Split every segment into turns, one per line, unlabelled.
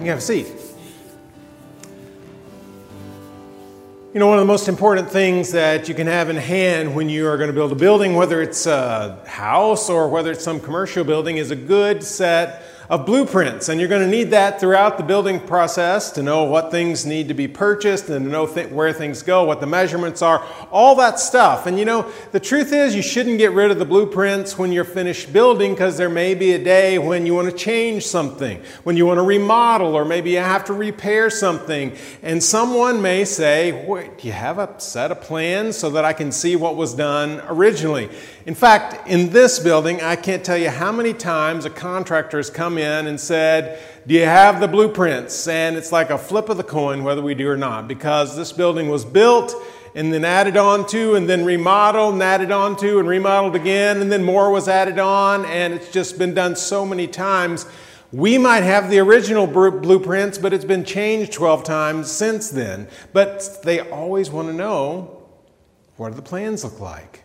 You have a seat. You know, one of the most important things that you can have in hand when you are going to build a building, whether it's a house or whether it's some commercial building, is a good set of blueprints. And you're going to need that throughout the building process to know what things need to be purchased and to know th- where things go, what the measurements are, all that stuff. And you know, the truth is, you shouldn't get rid of the blueprints when you're finished building because there may be a day when you want to change something, when you want to remodel, or maybe you have to repair something. And someone may say, Do you have a set of plans so that I can see what was done originally? In fact, in this building, I can't tell you how many times a contractor has come in and said, Do you have the blueprints? And it's like a flip of the coin whether we do or not, because this building was built and then added on to, and then remodeled and added on to, and remodeled again, and then more was added on, and it's just been done so many times. We might have the original blueprints, but it's been changed 12 times since then. But they always want to know what do the plans look like?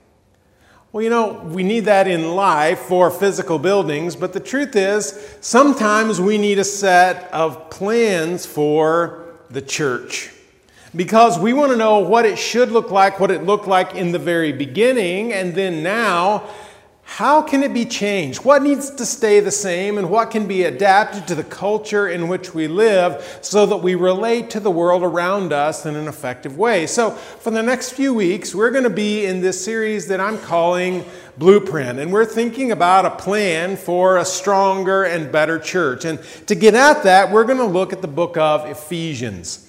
Well, you know, we need that in life for physical buildings, but the truth is, sometimes we need a set of plans for the church. Because we want to know what it should look like, what it looked like in the very beginning, and then now how can it be changed? What needs to stay the same and what can be adapted to the culture in which we live so that we relate to the world around us in an effective way? So, for the next few weeks, we're going to be in this series that I'm calling Blueprint, and we're thinking about a plan for a stronger and better church. And to get at that, we're going to look at the book of Ephesians.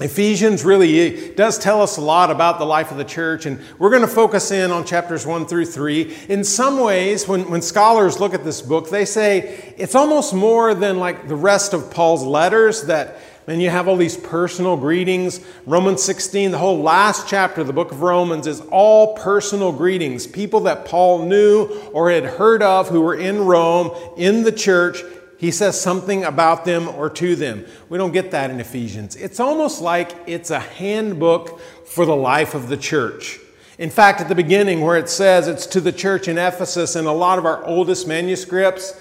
Ephesians really does tell us a lot about the life of the church, and we're going to focus in on chapters 1 through 3. In some ways, when, when scholars look at this book, they say it's almost more than like the rest of Paul's letters that, and you have all these personal greetings. Romans 16, the whole last chapter of the book of Romans is all personal greetings. People that Paul knew or had heard of who were in Rome, in the church, he says something about them or to them. We don't get that in Ephesians. It's almost like it's a handbook for the life of the church. In fact, at the beginning, where it says it's to the church in Ephesus, in a lot of our oldest manuscripts,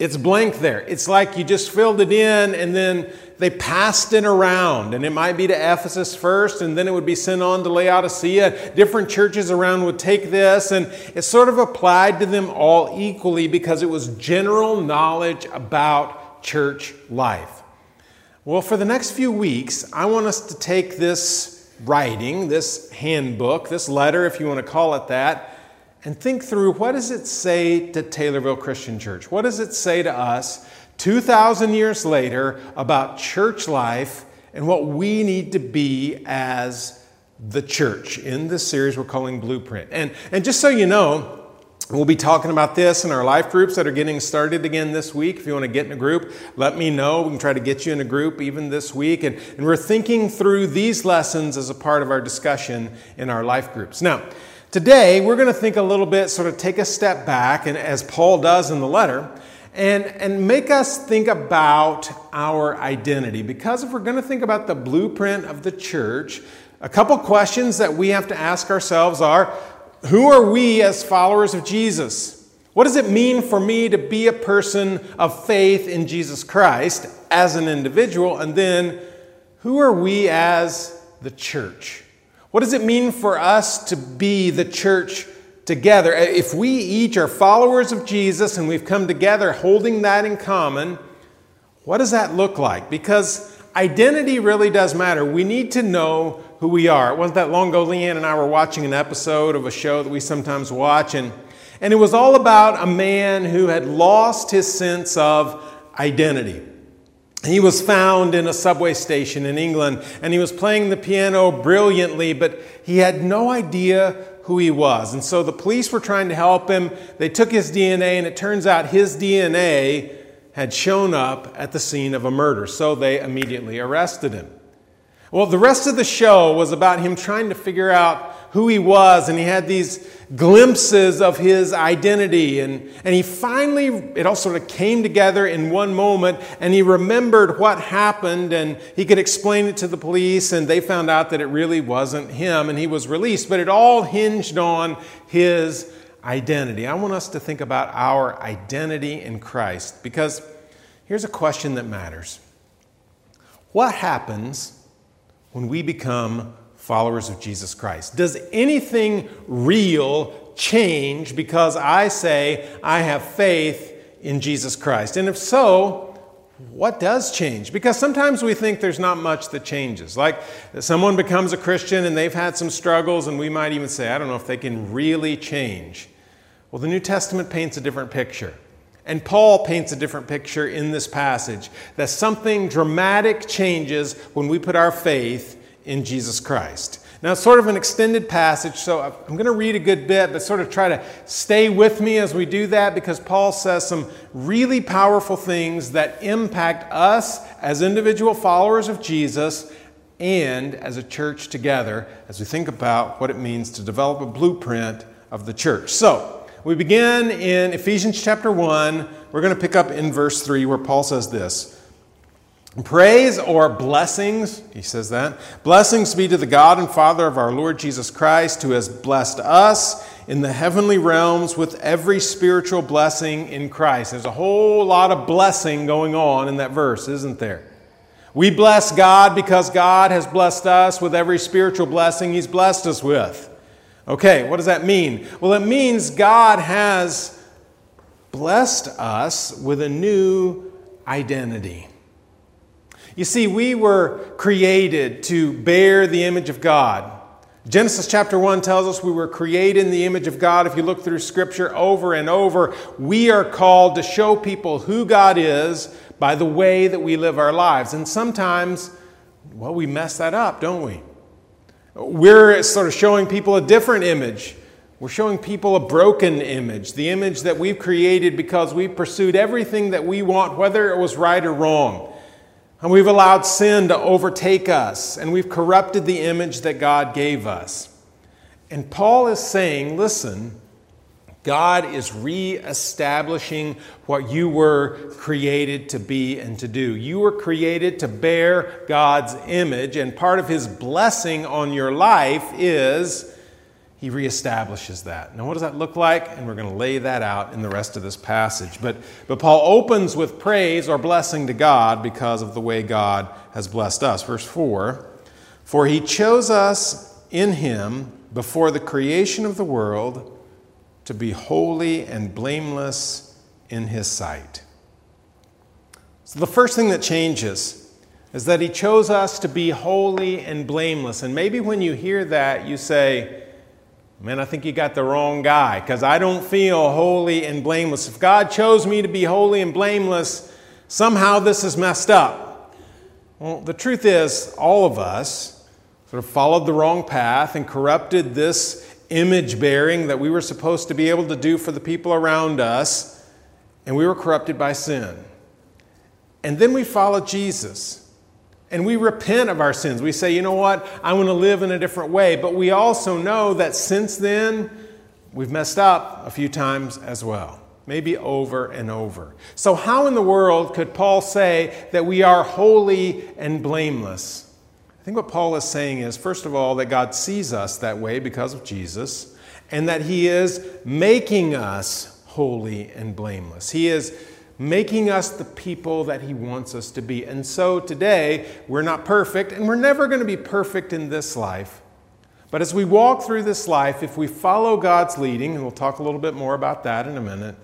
it's blank there. It's like you just filled it in and then they passed it around. And it might be to Ephesus first, and then it would be sent on to Laodicea. Different churches around would take this, and it sort of applied to them all equally because it was general knowledge about church life. Well, for the next few weeks, I want us to take this writing, this handbook, this letter, if you want to call it that, and think through what does it say to Taylorville Christian Church? What does it say to us 2,000 years later about church life and what we need to be as the church in this series we're calling Blueprint. And, and just so you know, We'll be talking about this in our life groups that are getting started again this week. If you want to get in a group, let me know. We can try to get you in a group even this week. And, and we're thinking through these lessons as a part of our discussion in our life groups. Now, Today, we're going to think a little bit, sort of take a step back, and as Paul does in the letter, and, and make us think about our identity. Because if we're going to think about the blueprint of the church, a couple questions that we have to ask ourselves are who are we as followers of Jesus? What does it mean for me to be a person of faith in Jesus Christ as an individual? And then, who are we as the church? What does it mean for us to be the church together? Uh, if we each are followers of Jesus and we've come together holding that in common, what does that look like? Because identity really does matter. We need to know who we are. It wasn't that long ago, Leanne and I were watching an episode of a show that we sometimes watch, and, and it was all about a man who had lost his sense of identity. He was found in a subway station in England and he was playing the piano brilliantly, but he had no idea who he was. And so the police were trying to help him. They took his DNA, and it turns out his DNA had shown up at the scene of a murder. So they immediately arrested him. Well, the rest of the show was about him trying to figure out who he was, and he had these glimpses of his identity. And, and he finally, it all sort of came together in one moment, and he remembered what happened, and he could explain it to the police, and they found out that it really wasn't him, and he was released. But it all hinged on his identity. I want us to think about our identity in Christ, because here's a question that matters What happens when we become followers of Jesus Christ? Does anything real change because I say I have faith in Jesus Christ? And if so, what does change? Because sometimes we think there's not much that changes. Like someone becomes a Christian and they've had some struggles, and we might even say, I don't know if they can really change. Well, the New Testament paints a different picture. And Paul paints a different picture in this passage that something dramatic changes when we put our faith in Jesus Christ. Now, it's sort of an extended passage, so I'm going to read a good bit, but sort of try to stay with me as we do that because Paul says some really powerful things that impact us as individual followers of Jesus and as a church together as we think about what it means to develop a blueprint of the church. So, we begin in Ephesians chapter 1. We're going to pick up in verse 3 where Paul says this. Praise or blessings, he says that. Blessings be to the God and Father of our Lord Jesus Christ, who has blessed us in the heavenly realms with every spiritual blessing in Christ. There's a whole lot of blessing going on in that verse, isn't there? We bless God because God has blessed us with every spiritual blessing He's blessed us with. Okay, what does that mean? Well, it means God has blessed us with a new identity. You see, we were created to bear the image of God. Genesis chapter 1 tells us we were created in the image of God. If you look through Scripture over and over, we are called to show people who God is by the way that we live our lives. And sometimes, well, we mess that up, don't we? We're sort of showing people a different image. We're showing people a broken image, the image that we've created because we pursued everything that we want, whether it was right or wrong. And we've allowed sin to overtake us, and we've corrupted the image that God gave us. And Paul is saying, listen, God is reestablishing what you were created to be and to do. You were created to bear God's image, and part of His blessing on your life is he reestablishes that. Now, what does that look like? And we're going to lay that out in the rest of this passage. But, but Paul opens with praise or blessing to God because of the way God has blessed us. Verse 4 For he chose us in him before the creation of the world to be holy and blameless in his sight. So, the first thing that changes is that he chose us to be holy and blameless. And maybe when you hear that, you say, Man, I think you got the wrong guy because I don't feel holy and blameless. If God chose me to be holy and blameless, somehow this is messed up. Well, the truth is, all of us sort of followed the wrong path and corrupted this image bearing that we were supposed to be able to do for the people around us, and we were corrupted by sin. And then we followed Jesus. And we repent of our sins. We say, you know what, I want to live in a different way. But we also know that since then, we've messed up a few times as well, maybe over and over. So, how in the world could Paul say that we are holy and blameless? I think what Paul is saying is, first of all, that God sees us that way because of Jesus, and that He is making us holy and blameless. He is making us the people that He wants us to be. And so today, we're not perfect, and we're never going to be perfect in this life. But as we walk through this life, if we follow God's leading, and we'll talk a little bit more about that in a minute,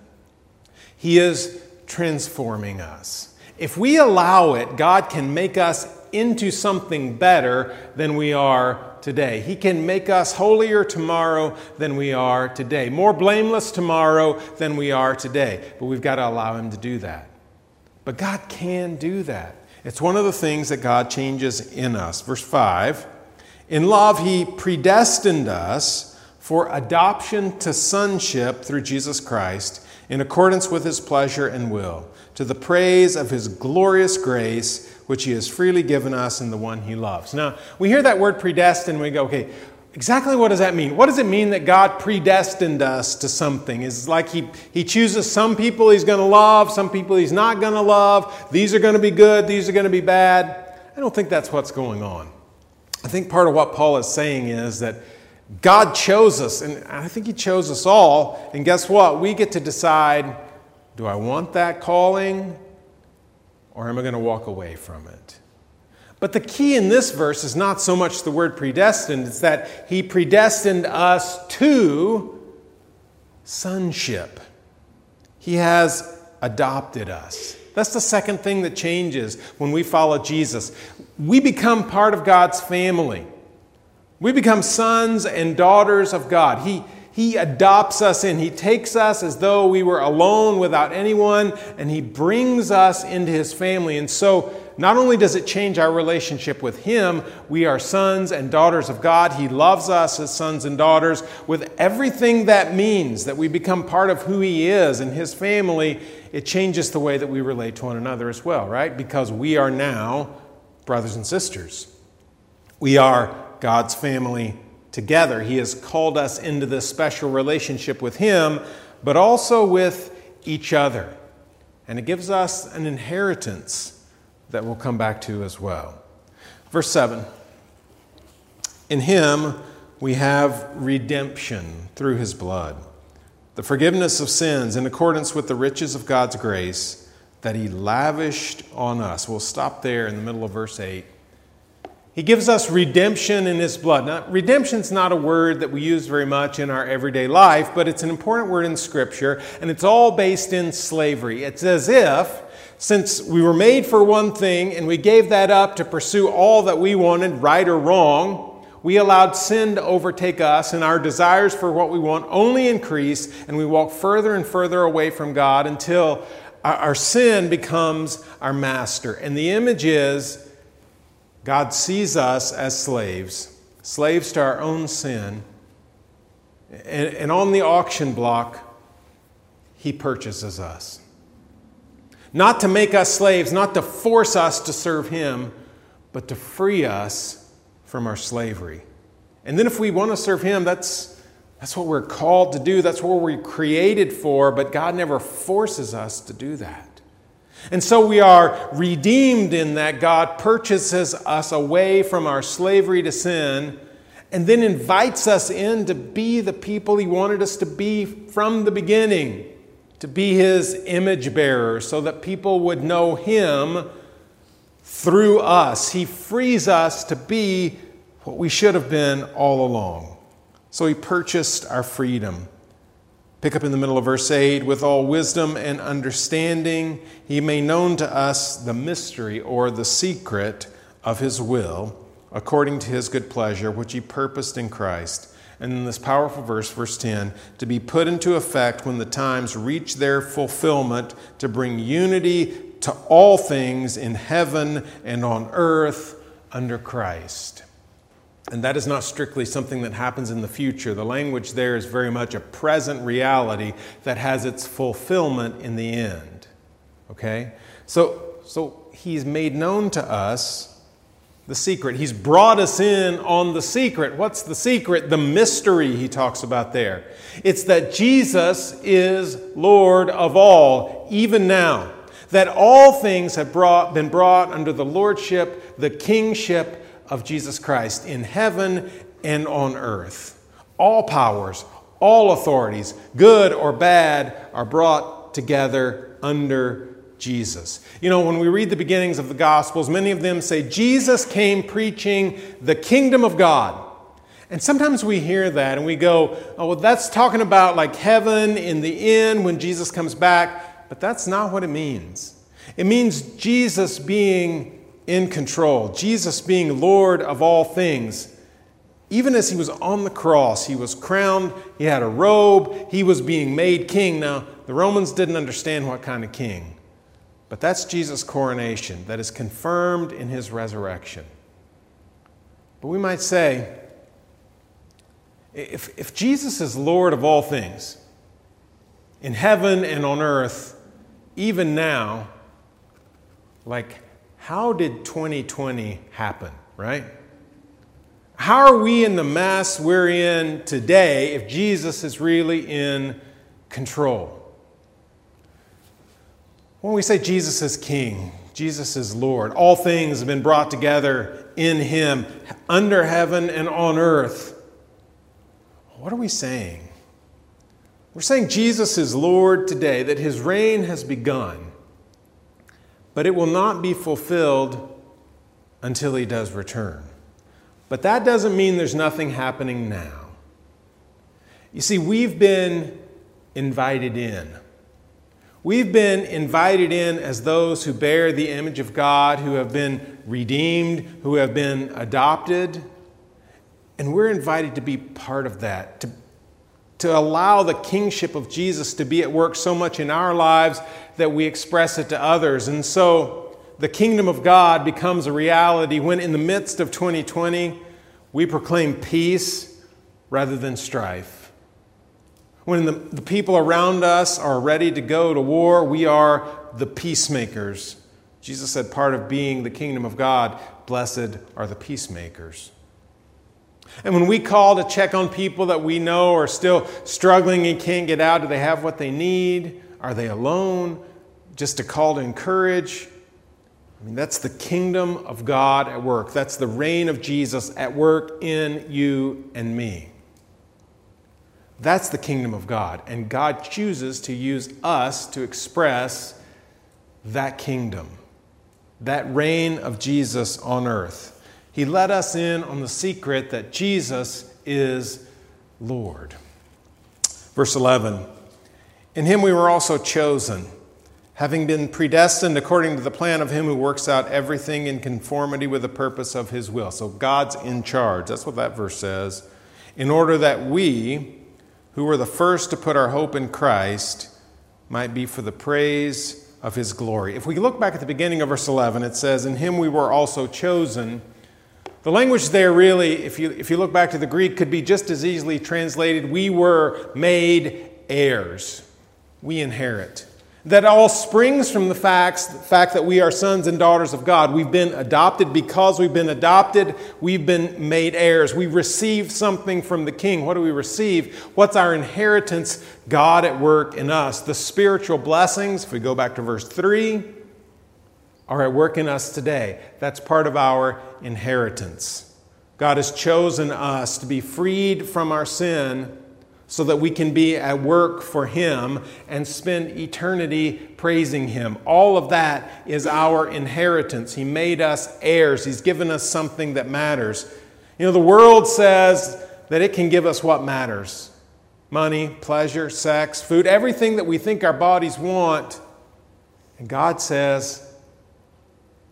He is transforming us. If we allow it, God can make us into something better than we are today. He can make us holier tomorrow than we are today, more blameless tomorrow than we are today. But we've got to allow Him to do that. But God can do that. It's one of the things that God changes in us. Verse 5 In love, He predestined us for adoption to sonship through Jesus Christ in accordance with His pleasure and will, to the praise of His glorious grace which He has freely given us in the one He loves. Now, we hear that word predestined, we go, okay, exactly what does that mean? What does it mean that God predestined us to something? Is like He, he chooses some people He's going to love, some people He's not going to love. These are going to be good, these are going to be bad. I don't think that's what's going on. I think part of what Paul is saying is that God chose us, and I think He chose us all. And guess what? We get to decide do I want that calling? Or am I going to walk away from it? But the key in this verse is not so much the word predestined, it's that he predestined us to sonship. He has adopted us. That's the second thing that changes when we follow Jesus. We become part of God's family. We become sons and daughters of God. He, he adopts us in. He takes us as though we were alone without anyone, and He brings us into His family. And so, not only does it change our relationship with Him, we are sons and daughters of God. He loves us as sons and daughters with everything that means that we become part of who He is and His family. It changes the way that we relate to one another as well, right? Because we are now brothers and sisters. We are God's family together. He has called us into this special relationship with Him, but also with each other. And it gives us an inheritance that we'll come back to as well. Verse 7 In him we have redemption through his blood, the forgiveness of sins in accordance with the riches of God's grace that he lavished on us. We'll stop there in the middle of verse 8. He gives us redemption in His blood. Now, redemption's not a word that we use very much in our everyday life, but it's an important word in Scripture, and it's all based in slavery. It's as if since we were made for one thing and we gave that up to pursue all that we wanted, right or wrong, we allowed sin to overtake us and our desires for what we want only increase, and we walk further and further away from God until our sin becomes our master. And the image is God sees us as slaves, slaves to our own sin, and, and on the auction block, He purchases us. Not to make us slaves, not to force us to serve Him, but to free us from our slavery. And then if we want to serve Him, that's, that's what we're called to do, that's what we're created for, but God never forces us to do that. And so we are redeemed in that God purchases us away from our slavery to sin and then invites us in to be the people He wanted us to be from the beginning to be his image bearer so that people would know him through us. He frees us to be what we should have been all along. So he purchased our freedom. Pick up in the middle of verse 8 with all wisdom and understanding, he made known to us the mystery or the secret of his will, according to his good pleasure, which he purposed in Christ and in this powerful verse, verse 10, to be put into effect when the times reach their fulfillment to bring unity to all things in heaven and on earth under Christ. And that is not strictly something that happens in the future. The language there is very much a present reality that has its fulfillment in the end. Okay? So, so he's made known to us the secret. He's brought us in on the secret. What's the secret? The mystery he talks about there. It's that Jesus is Lord of all, even now. That all things have brought, been brought under the lordship, the kingship of Jesus Christ in heaven and on earth. All powers, all authorities, good or bad, are brought together under Jesus. You know, when we read the beginnings of the Gospels, many of them say Jesus came preaching the kingdom of God. And sometimes we hear that and we go, oh, well, that's talking about like heaven in the end when Jesus comes back. But that's not what it means. It means Jesus being in control, Jesus being Lord of all things. Even as he was on the cross, he was crowned, he had a robe, he was being made king. Now, the Romans didn't understand what kind of king. But that's Jesus' coronation that is confirmed in his resurrection. But we might say, if, if Jesus is Lord of all things, in heaven and on earth, even now, like, how did 2020 happen, right? How are we in the mess we're in today if Jesus is really in control? When we say Jesus is King, Jesus is Lord, all things have been brought together in Him, under heaven and on earth. What are we saying? We're saying Jesus is Lord today, that His reign has begun, but it will not be fulfilled until he does return. But that doesn't mean there's nothing happening now. You see, we've been invited in. We've been invited in as those who bear the image of God, who have been redeemed, who have been adopted. And we're invited to be part of that, to, to allow the kingship of Jesus to be at work so much in our lives that we express it to others. And so the kingdom of God becomes a reality when, in the midst of 2020, we proclaim peace rather than strife. When the, the people around us are ready to go to war, we are the peacemakers. Jesus said, part of being the kingdom of God, blessed are the peacemakers. And when we call to check on people that we know are still struggling and can't get out, do they have what they need? Are they alone? Just a call to encourage. I mean, that's the kingdom of God at work. That's the reign of Jesus at work in you and me. That's the kingdom of God. And God chooses to use us to express that kingdom, that reign of Jesus on earth. He let us in on the secret that Jesus is Lord. Verse 11 In him we were also chosen, having been predestined according to the plan of him who works out everything in conformity with the purpose of his will. So God's in charge. That's what that verse says. In order that we, who were the first to put our hope in Christ, might be for the praise of his glory. If we look back at the beginning of verse 11, it says, In him we were also chosen the language there really, if you, if you look back to the Greek, could be just as easily translated we were made heirs. We inherit. That all springs from the facts, the fact that we are sons and daughters of God. We've been adopted because we've been adopted. We've been made heirs. We receive something from the King. What do we receive? What's our inheritance? God at work in us. The spiritual blessings, if we go back to verse 3, are at work in us today. That's part of our inheritance. God has chosen us to be freed from our sin so that we can be at work for Him and spend eternity praising Him. All of that is our inheritance. He made us heirs, He's given us something that matters. You know, the world says that it can give us what matters money, pleasure, sex, food, everything that we think our bodies want. And God says,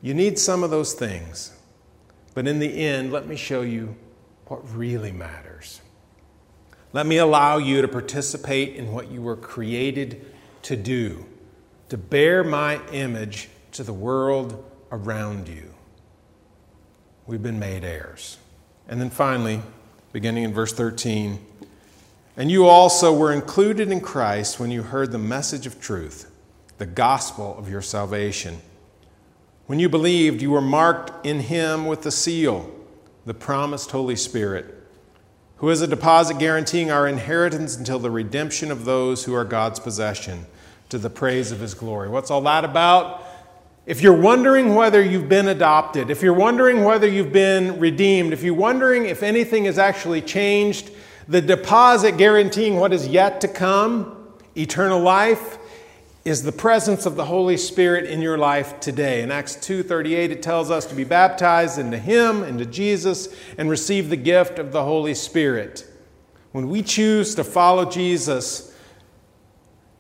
you need some of those things, but in the end, let me show you what really matters. Let me allow you to participate in what you were created to do, to bear my image to the world around you. We've been made heirs. And then finally, beginning in verse 13, and you also were included in Christ when you heard the message of truth, the gospel of your salvation. When you believed, you were marked in him with the seal, the promised Holy Spirit, who is a deposit guaranteeing our inheritance until the redemption of those who are God's possession, to the praise of his glory. What's all that about? If you're wondering whether you've been adopted, if you're wondering whether you've been redeemed, if you're wondering if anything has actually changed, the deposit guaranteeing what is yet to come, eternal life, is the presence of the Holy Spirit in your life today. In Acts 2:38 it tells us to be baptized into him, into Jesus and receive the gift of the Holy Spirit. When we choose to follow Jesus,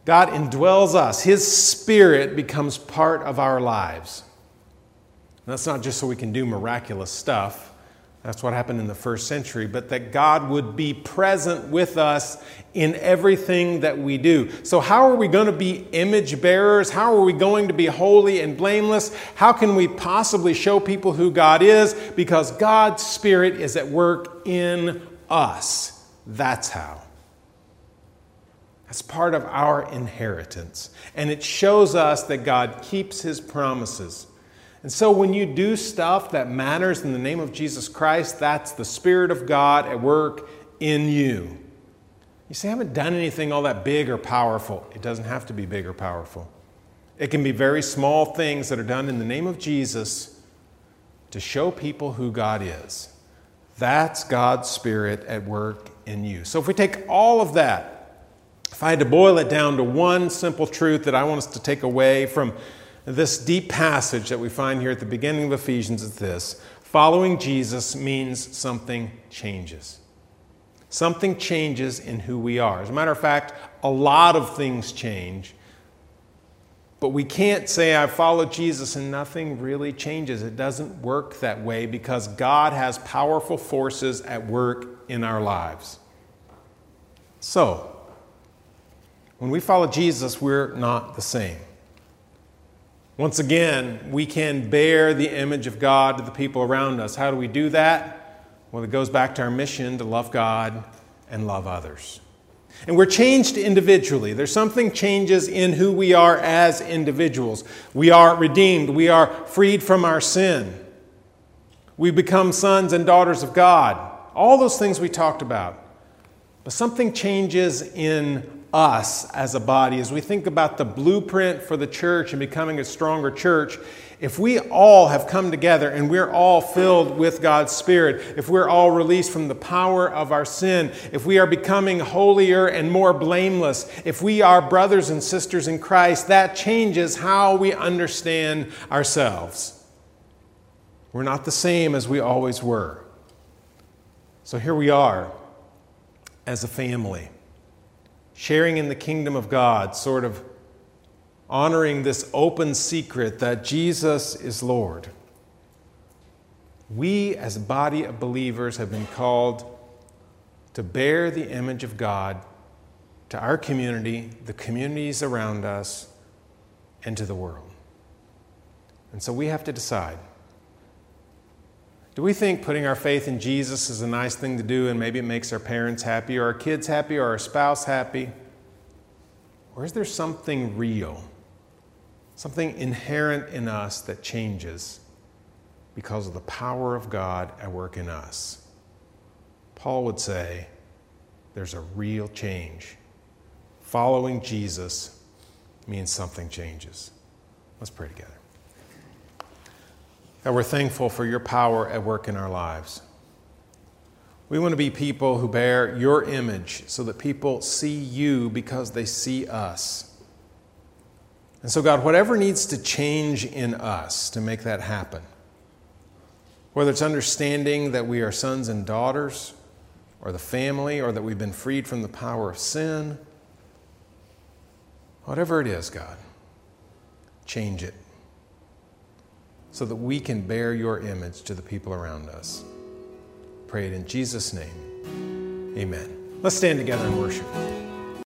God indwells us. His spirit becomes part of our lives. And that's not just so we can do miraculous stuff. That's what happened in the first century, but that God would be present with us in everything that we do. So, how are we going to be image bearers? How are we going to be holy and blameless? How can we possibly show people who God is? Because God's Spirit is at work in us. That's how. That's part of our inheritance. And it shows us that God keeps His promises. And so when you do stuff that matters in the name of Jesus Christ, that's the Spirit of God at work in you. You say, I haven't done anything all that big or powerful. It doesn't have to be big or powerful. It can be very small things that are done in the name of Jesus to show people who God is. That's God's Spirit at work in you. So if we take all of that, if I had to boil it down to one simple truth that I want us to take away from This deep passage that we find here at the beginning of Ephesians is this following Jesus means something changes. Something changes in who we are. As a matter of fact, a lot of things change. But we can't say, I followed Jesus and nothing really changes. It doesn't work that way because God has powerful forces at work in our lives. So, when we follow Jesus, we're not the same. Once again, we can bear the image of God to the people around us. How do we do that? Well, it goes back to our mission to love God and love others. And we're changed individually. There's something changes in who we are as individuals. We are redeemed. We are freed from our sin. We become sons and daughters of God. All those things we talked about. But something changes in us as a body, as we think about the blueprint for the church and becoming a stronger church, if we all have come together and we're all filled with God's Spirit, if we're all released from the power of our sin, if we are becoming holier and more blameless, if we are brothers and sisters in Christ, that changes how we understand ourselves. We're not the same as we always were. So here we are as a family sharing in the kingdom of God, sort of honoring this open secret that Jesus is Lord. We, as a body of believers, have been called to bear the image of God to our community, the communities around us, and to the world. And so we have to decide do we think putting our faith in Jesus is a nice thing to do and maybe it makes our parents happy or our kids happy or our spouse happy? Or is there something real, something inherent in us that changes because of the power of God at work in us? Paul would say there's a real change. Following Jesus means something changes. Let's pray together. God, we're thankful for your power at work in our lives. We want to be people who bear your image so that people see you because they see us. And so, God, whatever needs to change in us to make that happen, whether it's understanding that we are sons and daughters, or the family, or that we've been freed from the power of sin, whatever it is, God, change it so that we can bear your image to the people around us. Pray it in Jesus' name. Amen. Let's stand together and worship.